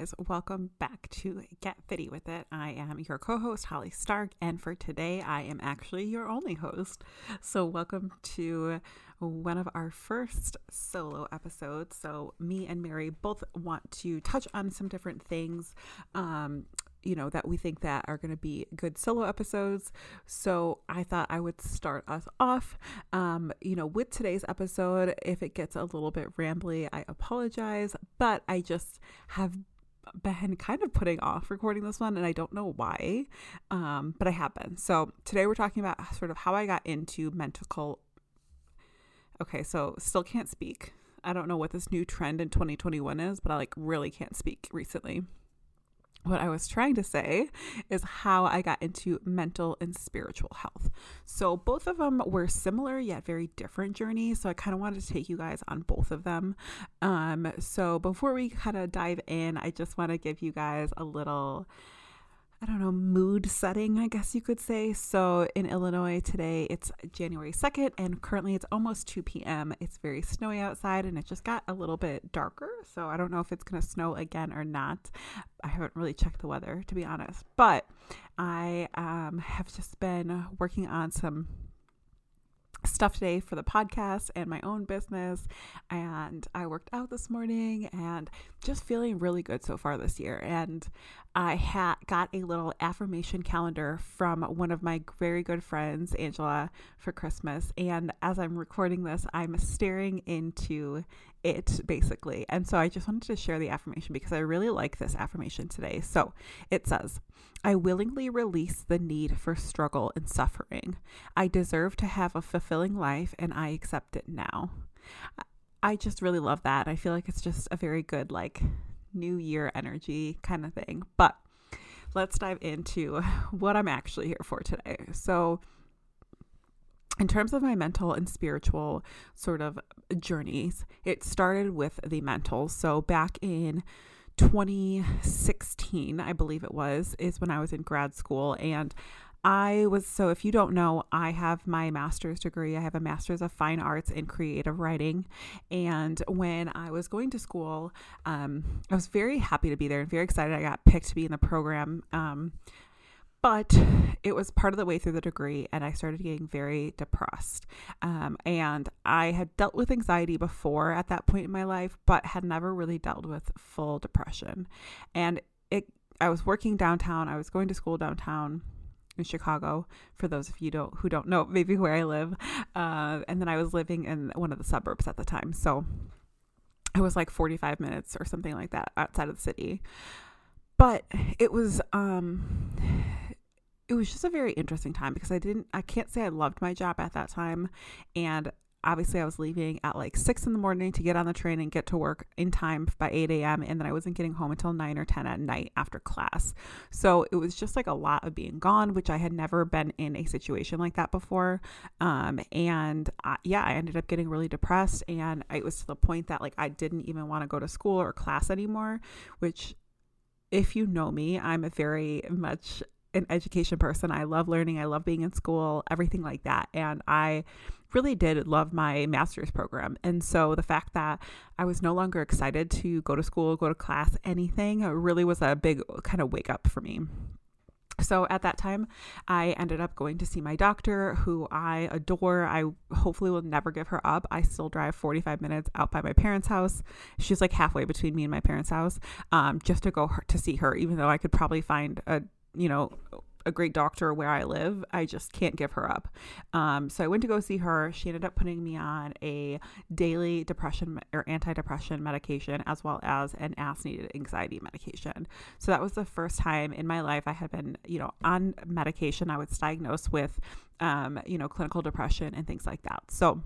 guys. Welcome back to Get Fitty with It. I am your co host, Holly Stark, and for today, I am actually your only host. So, welcome to one of our first solo episodes. So, me and Mary both want to touch on some different things. Um, you know that we think that are going to be good solo episodes so i thought i would start us off um you know with today's episode if it gets a little bit rambly i apologize but i just have been kind of putting off recording this one and I don't know why, um, but I have been. So today we're talking about sort of how I got into mental. Okay, so still can't speak. I don't know what this new trend in 2021 is, but I like really can't speak recently what I was trying to say is how I got into mental and spiritual health. So, both of them were similar yet very different journeys. So, I kind of wanted to take you guys on both of them. Um, so, before we kind of dive in, I just want to give you guys a little I don't know, mood setting, I guess you could say. So in Illinois today, it's January 2nd, and currently it's almost 2 p.m. It's very snowy outside, and it just got a little bit darker. So I don't know if it's going to snow again or not. I haven't really checked the weather, to be honest. But I um, have just been working on some stuff today for the podcast and my own business. And I worked out this morning and just feeling really good so far this year. And I had got a little affirmation calendar from one of my very good friends, Angela, for Christmas. And as I'm recording this, I'm staring into it basically. And so I just wanted to share the affirmation because I really like this affirmation today. So it says, I willingly release the need for struggle and suffering. I deserve to have a fulfilling life and I accept it now. I just really love that. I feel like it's just a very good, like, new year energy kind of thing. But let's dive into what I'm actually here for today. So, in terms of my mental and spiritual sort of journeys, it started with the mental. So, back in 2016, I believe it was, is when I was in grad school. And I was so if you don't know, I have my master's degree. I have a master's of fine arts in creative writing. And when I was going to school, um, I was very happy to be there and very excited. I got picked to be in the program. Um, but it was part of the way through the degree, and I started getting very depressed. Um, and I had dealt with anxiety before at that point in my life, but had never really dealt with full depression. And it, I was working downtown. I was going to school downtown in Chicago. For those of you don't who don't know, maybe where I live, uh, and then I was living in one of the suburbs at the time, so it was like 45 minutes or something like that outside of the city. But it was um it was just a very interesting time because I didn't I can't say I loved my job at that time and obviously I was leaving at like six in the morning to get on the train and get to work in time by 8 a.m. And then I wasn't getting home until 9 or 10 at night after class. So it was just like a lot of being gone, which I had never been in a situation like that before. Um, and I, yeah, I ended up getting really depressed. And it was to the point that like I didn't even want to go to school or class anymore, which if you know me, I'm a very much an education person. I love learning. I love being in school, everything like that. And I really did love my master's program. And so the fact that I was no longer excited to go to school, go to class, anything really was a big kind of wake up for me. So at that time, I ended up going to see my doctor, who I adore. I hopefully will never give her up. I still drive 45 minutes out by my parents' house. She's like halfway between me and my parents' house, um, just to go to see her, even though I could probably find a you know, a great doctor where I live. I just can't give her up. Um, so I went to go see her. She ended up putting me on a daily depression or antidepressant medication as well as an as needed anxiety medication. So that was the first time in my life I had been, you know, on medication. I was diagnosed with, um, you know, clinical depression and things like that. So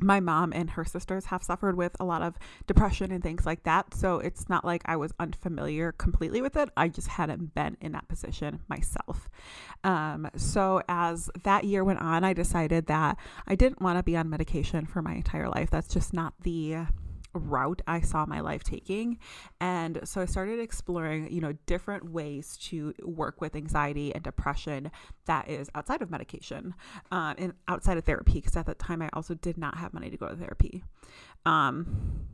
my mom and her sisters have suffered with a lot of depression and things like that. So it's not like I was unfamiliar completely with it. I just hadn't been in that position myself. Um, so as that year went on, I decided that I didn't want to be on medication for my entire life. That's just not the route I saw my life taking. And so I started exploring, you know, different ways to work with anxiety and depression that is outside of medication um, and outside of therapy. Because at that time, I also did not have money to go to therapy. Um,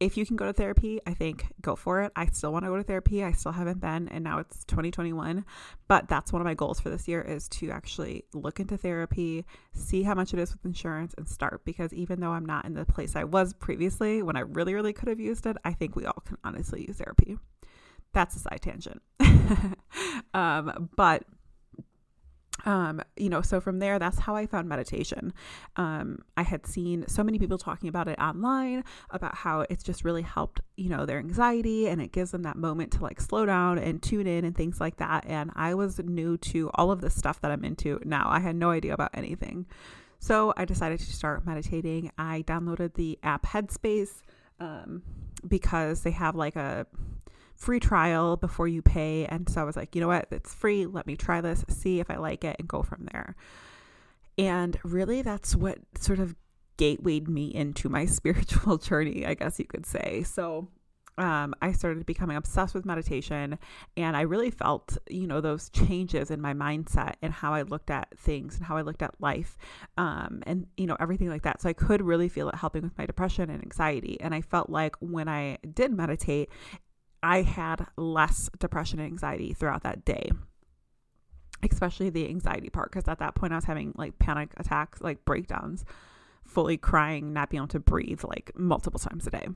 if you can go to therapy, I think go for it. I still want to go to therapy. I still haven't been, and now it's 2021. But that's one of my goals for this year is to actually look into therapy, see how much it is with insurance, and start. Because even though I'm not in the place I was previously when I really, really could have used it, I think we all can honestly use therapy. That's a side tangent. um, but um, you know, so from there, that's how I found meditation. Um, I had seen so many people talking about it online about how it's just really helped, you know, their anxiety and it gives them that moment to like slow down and tune in and things like that. And I was new to all of the stuff that I'm into now. I had no idea about anything. So I decided to start meditating. I downloaded the app Headspace um, because they have like a free trial before you pay. And so I was like, you know what? It's free. Let me try this, see if I like it, and go from there. And really, that's what sort of gatewayed me into my spiritual journey, I guess you could say. So, um, I started becoming obsessed with meditation, and I really felt, you know, those changes in my mindset and how I looked at things and how I looked at life, um, and you know everything like that. So I could really feel it helping with my depression and anxiety. And I felt like when I did meditate, I had less depression and anxiety throughout that day, especially the anxiety part. Because at that point, I was having like panic attacks, like breakdowns, fully crying, not being able to breathe like multiple times a day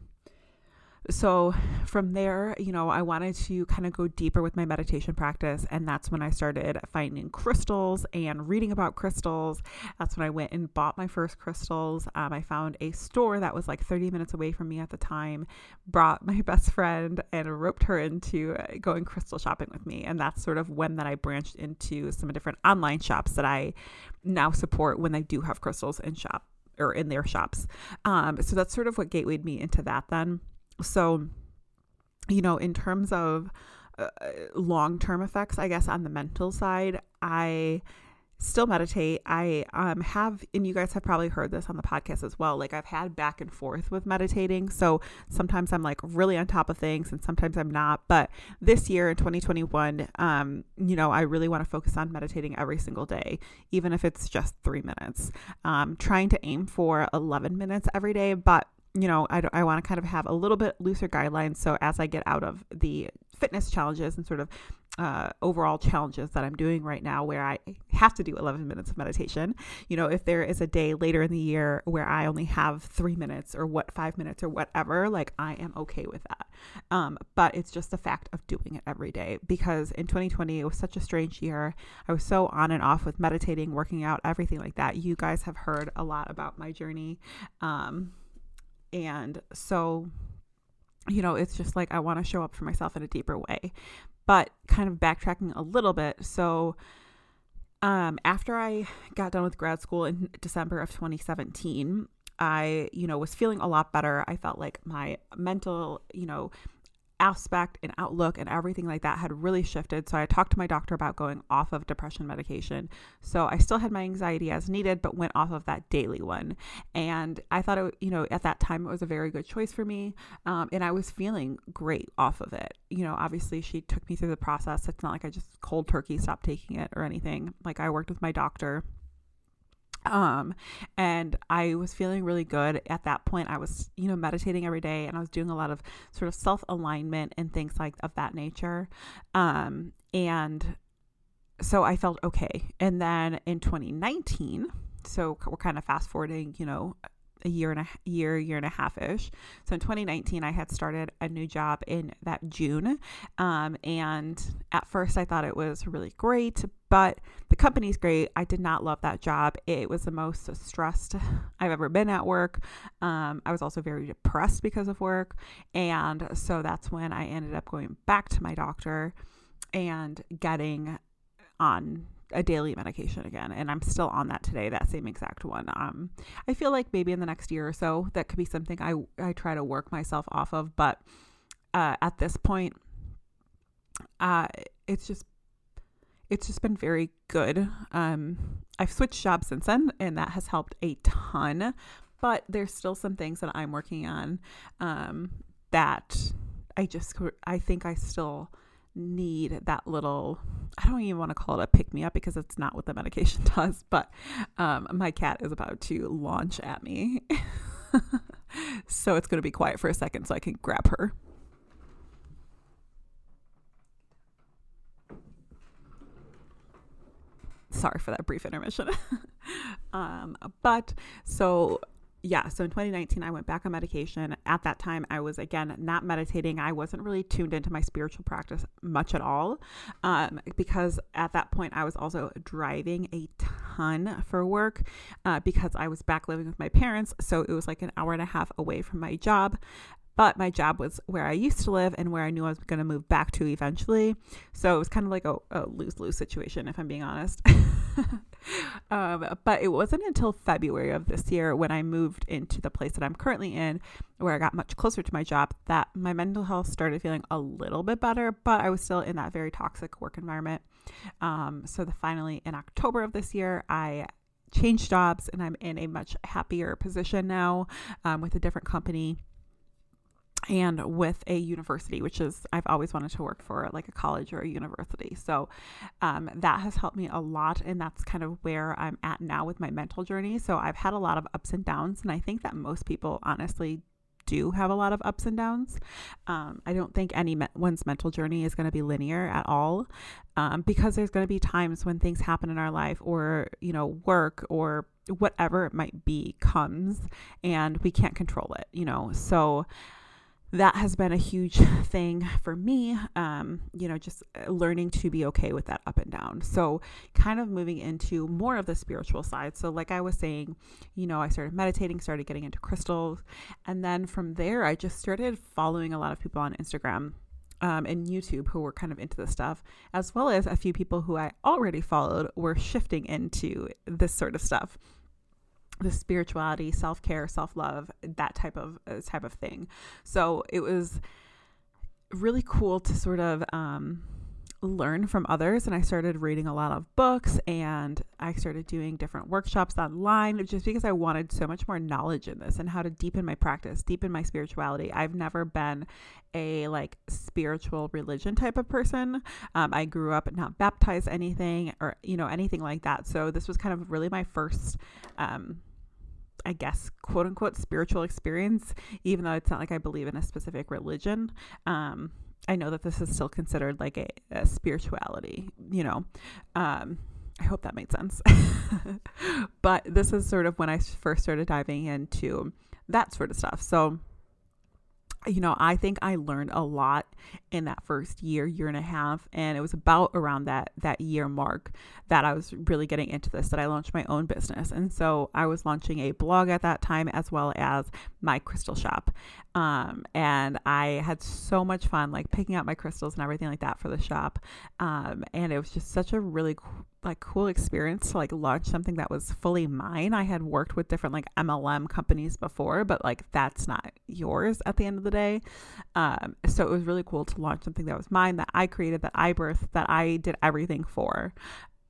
so from there, you know, I wanted to kind of go deeper with my meditation practice. And that's when I started finding crystals and reading about crystals. That's when I went and bought my first crystals. Um, I found a store that was like 30 minutes away from me at the time, brought my best friend and roped her into going crystal shopping with me. And that's sort of when that I branched into some different online shops that I now support when they do have crystals in shop or in their shops. Um, so that's sort of what gatewayed me into that then. So, you know, in terms of uh, long term effects, I guess on the mental side, I still meditate. I um, have, and you guys have probably heard this on the podcast as well. Like I've had back and forth with meditating. So sometimes I'm like really on top of things and sometimes I'm not. But this year in 2021, um, you know, I really want to focus on meditating every single day, even if it's just three minutes. Um, trying to aim for 11 minutes every day, but you know, I, I want to kind of have a little bit looser guidelines. So as I get out of the fitness challenges and sort of uh, overall challenges that I'm doing right now, where I have to do 11 minutes of meditation, you know, if there is a day later in the year where I only have three minutes or what, five minutes or whatever, like I am okay with that. Um, but it's just the fact of doing it every day because in 2020, it was such a strange year. I was so on and off with meditating, working out, everything like that. You guys have heard a lot about my journey. Um, and so, you know, it's just like I want to show up for myself in a deeper way. But kind of backtracking a little bit. So, um, after I got done with grad school in December of 2017, I, you know, was feeling a lot better. I felt like my mental, you know, aspect and outlook and everything like that had really shifted. So I talked to my doctor about going off of depression medication. So I still had my anxiety as needed, but went off of that daily one. And I thought, it, you know, at that time it was a very good choice for me. Um, and I was feeling great off of it. You know, obviously she took me through the process. It's not like I just cold turkey stopped taking it or anything. Like I worked with my doctor um and i was feeling really good at that point i was you know meditating every day and i was doing a lot of sort of self alignment and things like of that nature um and so i felt okay and then in 2019 so we're kind of fast forwarding you know a year and a year, year and a half ish. So in 2019, I had started a new job in that June. Um, and at first, I thought it was really great, but the company's great. I did not love that job. It was the most stressed I've ever been at work. Um, I was also very depressed because of work. And so that's when I ended up going back to my doctor and getting on a daily medication again and i'm still on that today that same exact one um i feel like maybe in the next year or so that could be something i i try to work myself off of but uh at this point uh it's just it's just been very good um i've switched jobs since then and that has helped a ton but there's still some things that i'm working on um that i just i think i still need that little I don't even want to call it a pick me up because it's not what the medication does, but um, my cat is about to launch at me. so it's going to be quiet for a second so I can grab her. Sorry for that brief intermission. um, but so yeah, so in 2019, I went back on medication. At that time, I was again not meditating. I wasn't really tuned into my spiritual practice much at all um, because at that point, I was also driving a ton for work uh, because I was back living with my parents. So it was like an hour and a half away from my job but my job was where I used to live and where I knew I was going to move back to eventually. So it was kind of like a, a lose lose situation, if I'm being honest. um, but it wasn't until February of this year when I moved into the place that I'm currently in, where I got much closer to my job, that my mental health started feeling a little bit better, but I was still in that very toxic work environment. Um, so the, finally, in October of this year, I changed jobs and I'm in a much happier position now um, with a different company and with a university, which is I've always wanted to work for like a college or a university. So um, that has helped me a lot, and that's kind of where I'm at now with my mental journey. So I've had a lot of ups and downs, and I think that most people honestly do have a lot of ups and downs. Um, I don't think anyone's mental journey is going to be linear at all um, because there's going to be times when things happen in our life or, you know, work or whatever it might be comes and we can't control it, you know. So, that has been a huge thing for me, um, you know, just uh, learning to be okay with that up and down. So, kind of moving into more of the spiritual side. So, like I was saying, you know, I started meditating, started getting into crystals. And then from there, I just started following a lot of people on Instagram um, and YouTube who were kind of into this stuff, as well as a few people who I already followed were shifting into this sort of stuff the spirituality, self care, self love, that type of uh, type of thing. So it was really cool to sort of um, learn from others and I started reading a lot of books and I started doing different workshops online just because I wanted so much more knowledge in this and how to deepen my practice, deepen my spirituality. I've never been a like spiritual religion type of person. Um, I grew up not baptized anything or you know anything like that. So this was kind of really my first um, I guess, quote unquote, spiritual experience, even though it's not like I believe in a specific religion. Um, I know that this is still considered like a, a spirituality, you know. Um, I hope that made sense. but this is sort of when I first started diving into that sort of stuff. So, you know, I think I learned a lot in that first year, year and a half, and it was about around that that year mark that I was really getting into this. That I launched my own business, and so I was launching a blog at that time as well as my crystal shop, um, and I had so much fun, like picking out my crystals and everything like that for the shop, um, and it was just such a really like cool experience to like launch something that was fully mine. I had worked with different like MLM companies before, but like that's not yours at the end of the day. Um, so it was really cool to launch something that was mine, that I created, that I birthed, that I did everything for.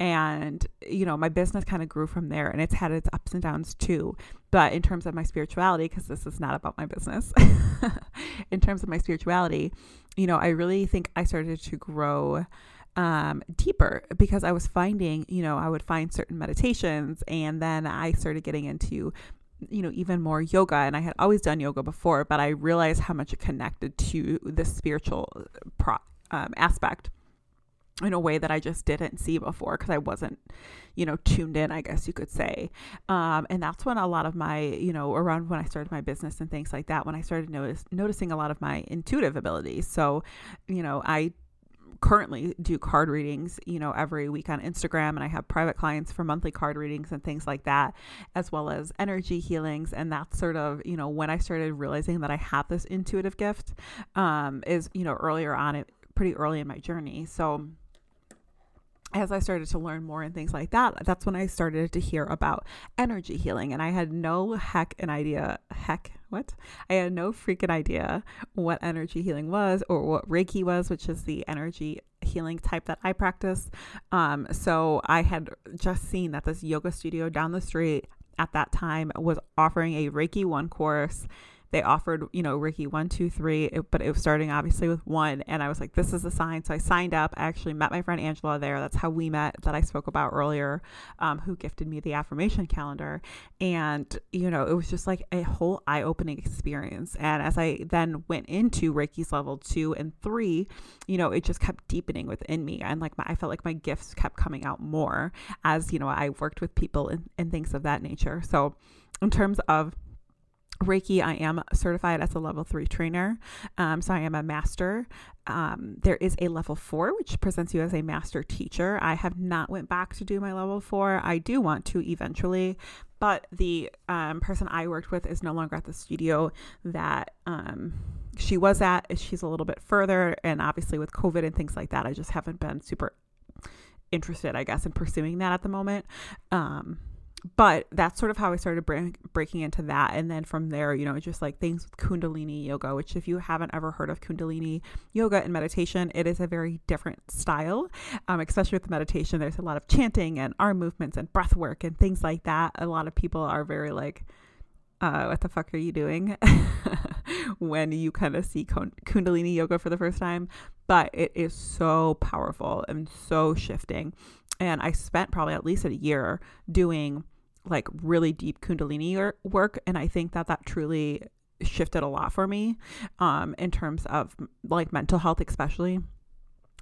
And, you know, my business kind of grew from there and it's had its ups and downs too. But in terms of my spirituality, because this is not about my business, in terms of my spirituality, you know, I really think I started to grow um, deeper because I was finding, you know, I would find certain meditations and then I started getting into, you know, even more yoga. And I had always done yoga before, but I realized how much it connected to the spiritual pro- um, aspect in a way that I just didn't see before because I wasn't, you know, tuned in, I guess you could say. Um, and that's when a lot of my, you know, around when I started my business and things like that, when I started notice, noticing a lot of my intuitive abilities. So, you know, I currently do card readings, you know, every week on Instagram, and I have private clients for monthly card readings and things like that, as well as energy healings. And that's sort of, you know, when I started realizing that I have this intuitive gift, um, is, you know, earlier on it, pretty early in my journey. So, as I started to learn more and things like that, that's when I started to hear about energy healing. And I had no heck an idea, heck, what? I had no freaking idea what energy healing was or what Reiki was, which is the energy healing type that I practice. Um, so I had just seen that this yoga studio down the street at that time was offering a Reiki 1 course they offered, you know, Reiki one, two, three, it, but it was starting obviously with one. And I was like, this is a sign. So I signed up. I actually met my friend Angela there. That's how we met, that I spoke about earlier, um, who gifted me the affirmation calendar. And, you know, it was just like a whole eye opening experience. And as I then went into Reiki's level two and three, you know, it just kept deepening within me. And like my, I felt like my gifts kept coming out more as, you know, I worked with people and, and things of that nature. So, in terms of Reiki, I am certified as a level three trainer. Um, so I am a master. Um, there is a level four, which presents you as a master teacher. I have not went back to do my level four. I do want to eventually, but the um, person I worked with is no longer at the studio that um, she was at. She's a little bit further, and obviously with COVID and things like that, I just haven't been super interested, I guess, in pursuing that at the moment. Um, but that's sort of how I started break, breaking into that. And then from there, you know, just like things with Kundalini yoga, which if you haven't ever heard of Kundalini yoga and meditation, it is a very different style. Um, especially with meditation, there's a lot of chanting and arm movements and breath work and things like that. A lot of people are very like, uh, what the fuck are you doing when you kind of see Kundalini yoga for the first time? But it is so powerful and so shifting. And I spent probably at least a year doing like really deep kundalini work and i think that that truly shifted a lot for me um in terms of like mental health especially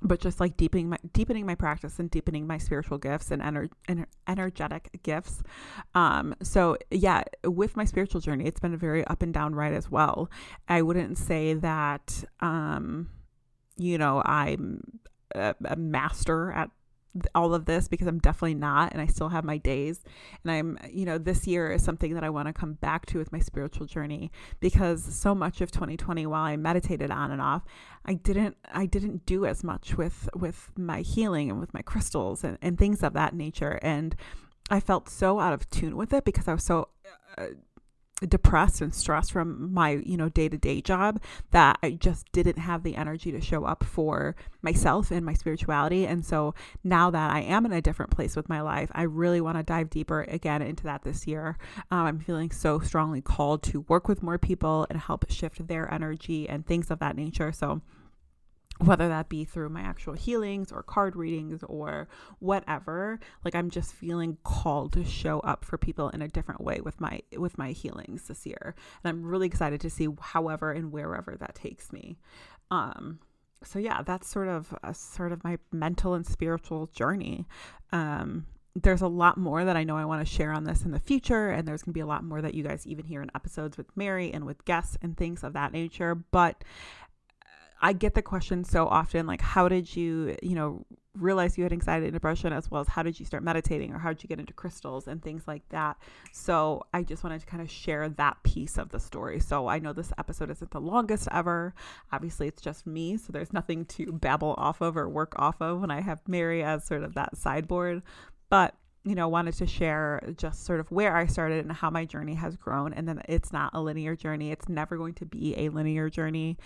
but just like deepening my deepening my practice and deepening my spiritual gifts and ener- ener- energetic gifts. Um so yeah with my spiritual journey it's been a very up and down ride as well. I wouldn't say that um you know i'm a, a master at all of this because I'm definitely not and I still have my days. And I'm you know this year is something that I want to come back to with my spiritual journey because so much of 2020 while I meditated on and off I didn't I didn't do as much with with my healing and with my crystals and, and things of that nature. And I felt so out of tune with it because I was so uh, depressed and stressed from my you know day-to-day job that i just didn't have the energy to show up for myself and my spirituality. And so now that i am in a different place with my life i really want to dive deeper again into that this year. Um, i'm feeling so strongly called to work with more people and help shift their energy and things of that nature. So whether that be through my actual healings or card readings or whatever like i'm just feeling called to show up for people in a different way with my with my healings this year and i'm really excited to see however and wherever that takes me um so yeah that's sort of a sort of my mental and spiritual journey um there's a lot more that I know I want to share on this in the future, and there's going to be a lot more that you guys even hear in episodes with Mary and with guests and things of that nature. But I get the question so often like, how did you, you know, realize you had anxiety and depression as well as how did you start meditating or how did you get into crystals and things like that. So I just wanted to kind of share that piece of the story. So I know this episode isn't the longest ever. Obviously, it's just me. So there's nothing to babble off of or work off of when I have Mary as sort of that sideboard. But you know, wanted to share just sort of where I started and how my journey has grown. And then it's not a linear journey. It's never going to be a linear journey.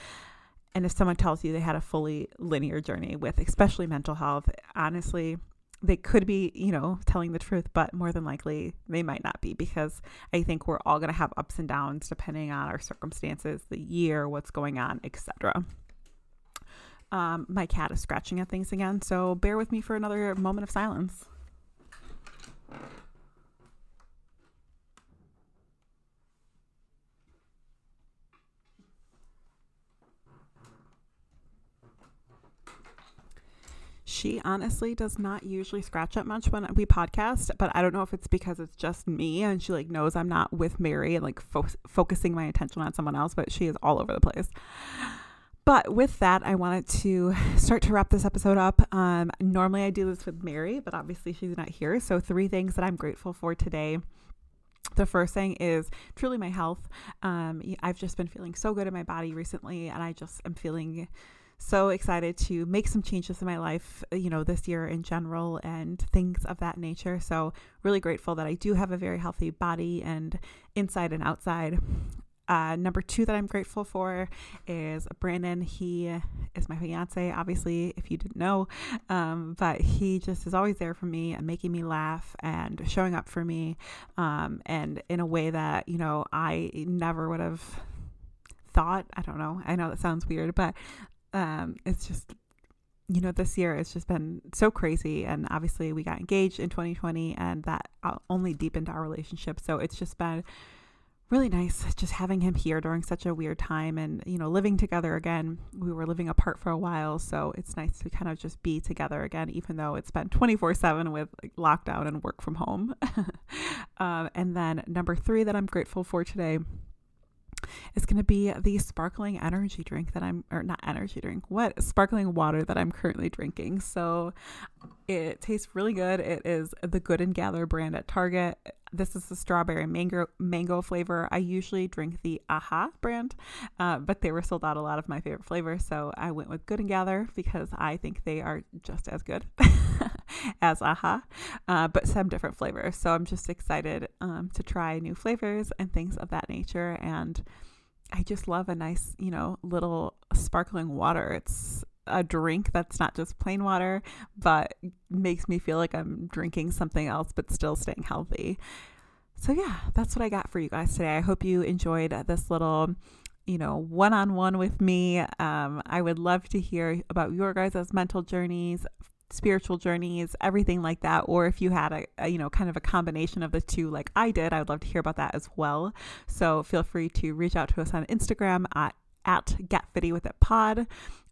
And if someone tells you they had a fully linear journey with, especially mental health, honestly, they could be, you know, telling the truth, but more than likely they might not be because I think we're all going to have ups and downs depending on our circumstances, the year, what's going on, etc. Um, my cat is scratching at things again, so bear with me for another moment of silence. She honestly does not usually scratch up much when we podcast, but I don't know if it's because it's just me and she like knows I'm not with Mary and like fo- focusing my attention on someone else, but she is all over the place. But with that, I wanted to start to wrap this episode up. Um, normally I do this with Mary, but obviously she's not here. So, three things that I'm grateful for today. The first thing is truly my health. Um, I've just been feeling so good in my body recently, and I just am feeling so excited to make some changes in my life, you know, this year in general and things of that nature. So, really grateful that I do have a very healthy body and inside and outside. Uh, number two that I'm grateful for is Brandon. He is my fiance, obviously, if you didn't know. Um, but he just is always there for me and making me laugh and showing up for me um, and in a way that, you know, I never would have thought. I don't know. I know that sounds weird, but um, it's just you know, this year it's just been so crazy. And obviously, we got engaged in 2020, and that uh, only deepened our relationship. So it's just been really nice just having him here during such a weird time and, you know, living together again. We were living apart for a while. So it's nice to kind of just be together again, even though it's been 24 7 with lockdown and work from home. um, and then number three that I'm grateful for today is going to be the sparkling energy drink that I'm, or not energy drink, what? Sparkling water that I'm currently drinking. So it tastes really good. It is the Good and Gather brand at Target. This is the strawberry mango mango flavor. I usually drink the Aha brand, uh, but they were sold out a lot of my favorite flavors, so I went with Good and Gather because I think they are just as good as Aha, uh, but some different flavors. So I'm just excited um, to try new flavors and things of that nature. And I just love a nice, you know, little sparkling water. It's a drink that's not just plain water, but makes me feel like I'm drinking something else, but still staying healthy. So, yeah, that's what I got for you guys today. I hope you enjoyed this little you know, one on one with me. Um, I would love to hear about your guys' mental journeys, spiritual journeys, everything like that. Or if you had a, a, you know, kind of a combination of the two, like I did, I would love to hear about that as well. So feel free to reach out to us on Instagram at, at Get Fitty With It Pod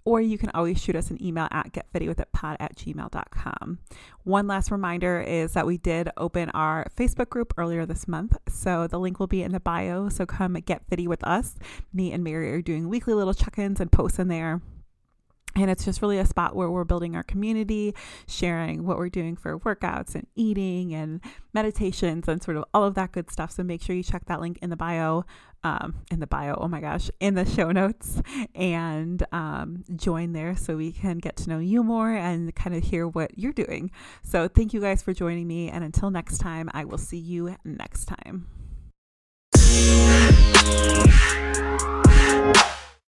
or you can always shoot us an email at getfittywithitpod at gmail.com. One last reminder is that we did open our Facebook group earlier this month. So the link will be in the bio. So come get fitty with us. Me and Mary are doing weekly little check ins and posts in there. And it's just really a spot where we're building our community, sharing what we're doing for workouts and eating and meditations and sort of all of that good stuff. So make sure you check that link in the bio, um, in the bio, oh my gosh, in the show notes and um, join there so we can get to know you more and kind of hear what you're doing. So thank you guys for joining me. And until next time, I will see you next time.